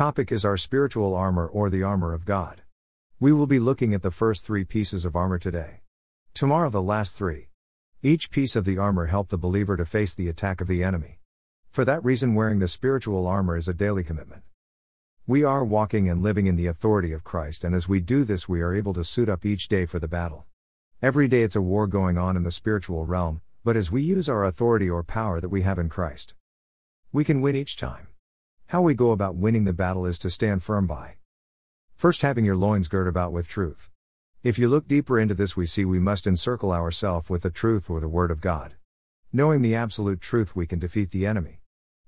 Topic is our spiritual armor or the armor of God. We will be looking at the first three pieces of armor today. Tomorrow, the last three. Each piece of the armor help the believer to face the attack of the enemy. For that reason, wearing the spiritual armor is a daily commitment. We are walking and living in the authority of Christ, and as we do this, we are able to suit up each day for the battle. Every day it's a war going on in the spiritual realm, but as we use our authority or power that we have in Christ, we can win each time. How we go about winning the battle is to stand firm by. First, having your loins girt about with truth. If you look deeper into this, we see we must encircle ourselves with the truth or the Word of God. Knowing the absolute truth, we can defeat the enemy.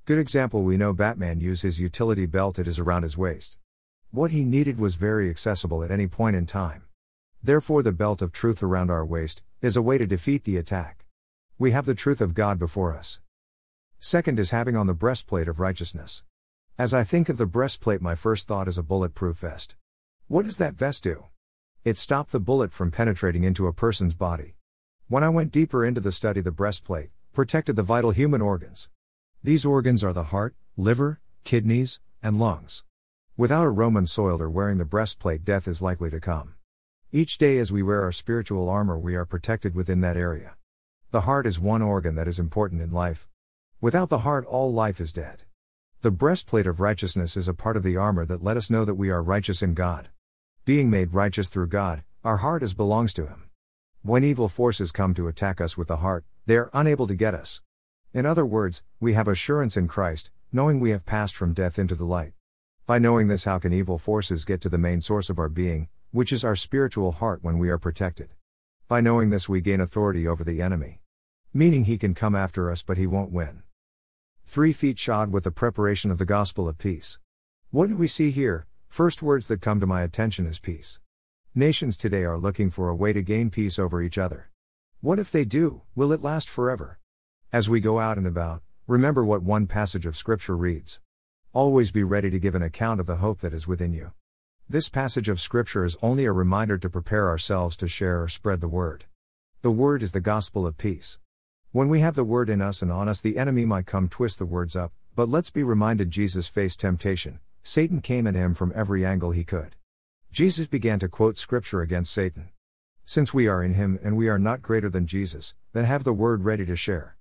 Good example we know Batman use his utility belt it is around his waist. What he needed was very accessible at any point in time. Therefore the belt of truth around our waist is a way to defeat the attack. We have the truth of God before us. Second is having on the breastplate of righteousness. As I think of the breastplate my first thought is a bulletproof vest. What does that vest do? It stopped the bullet from penetrating into a person's body. When I went deeper into the study the breastplate protected the vital human organs. These organs are the heart, liver, kidneys, and lungs. Without a Roman soldier wearing the breastplate, death is likely to come. Each day, as we wear our spiritual armor, we are protected within that area. The heart is one organ that is important in life. Without the heart, all life is dead. The breastplate of righteousness is a part of the armor that let us know that we are righteous in God. Being made righteous through God, our heart is belongs to Him. When evil forces come to attack us with the heart, they are unable to get us. In other words, we have assurance in Christ, knowing we have passed from death into the light. By knowing this, how can evil forces get to the main source of our being, which is our spiritual heart when we are protected? By knowing this, we gain authority over the enemy. Meaning he can come after us, but he won't win. Three feet shod with the preparation of the gospel of peace. What do we see here? First words that come to my attention is peace. Nations today are looking for a way to gain peace over each other. What if they do? Will it last forever? As we go out and about, remember what one passage of Scripture reads. Always be ready to give an account of the hope that is within you. This passage of Scripture is only a reminder to prepare ourselves to share or spread the Word. The Word is the gospel of peace. When we have the Word in us and on us, the enemy might come twist the words up, but let's be reminded Jesus faced temptation. Satan came at him from every angle he could. Jesus began to quote Scripture against Satan. Since we are in Him and we are not greater than Jesus, then have the Word ready to share.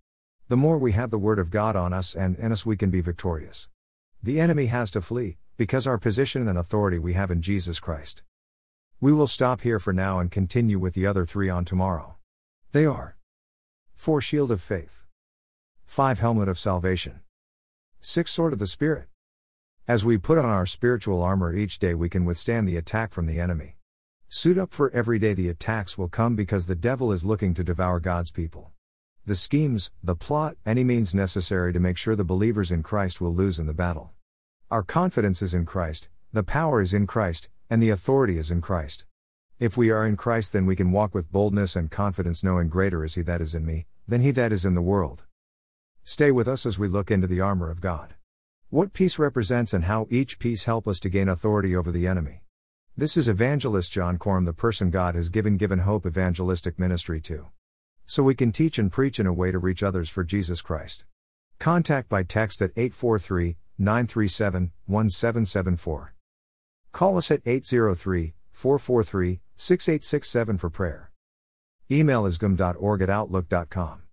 The more we have the Word of God on us and in us, we can be victorious. The enemy has to flee, because our position and authority we have in Jesus Christ. We will stop here for now and continue with the other three on tomorrow. They are 4. Shield of Faith, 5. Helmet of Salvation, 6. Sword of the Spirit. As we put on our spiritual armor each day, we can withstand the attack from the enemy. Suit up for every day the attacks will come because the devil is looking to devour God's people the schemes, the plot, any means necessary to make sure the believers in Christ will lose in the battle. Our confidence is in Christ, the power is in Christ, and the authority is in Christ. If we are in Christ, then we can walk with boldness and confidence, knowing greater is He that is in me, than He that is in the world. Stay with us as we look into the armor of God. What piece represents and how each piece help us to gain authority over the enemy. This is Evangelist John Corm, the person God has given Givin Hope evangelistic ministry to so we can teach and preach in a way to reach others for Jesus Christ. Contact by text at 843 937 1774. Call us at 803 443 6867 for prayer. Email is gum.org at outlook.com.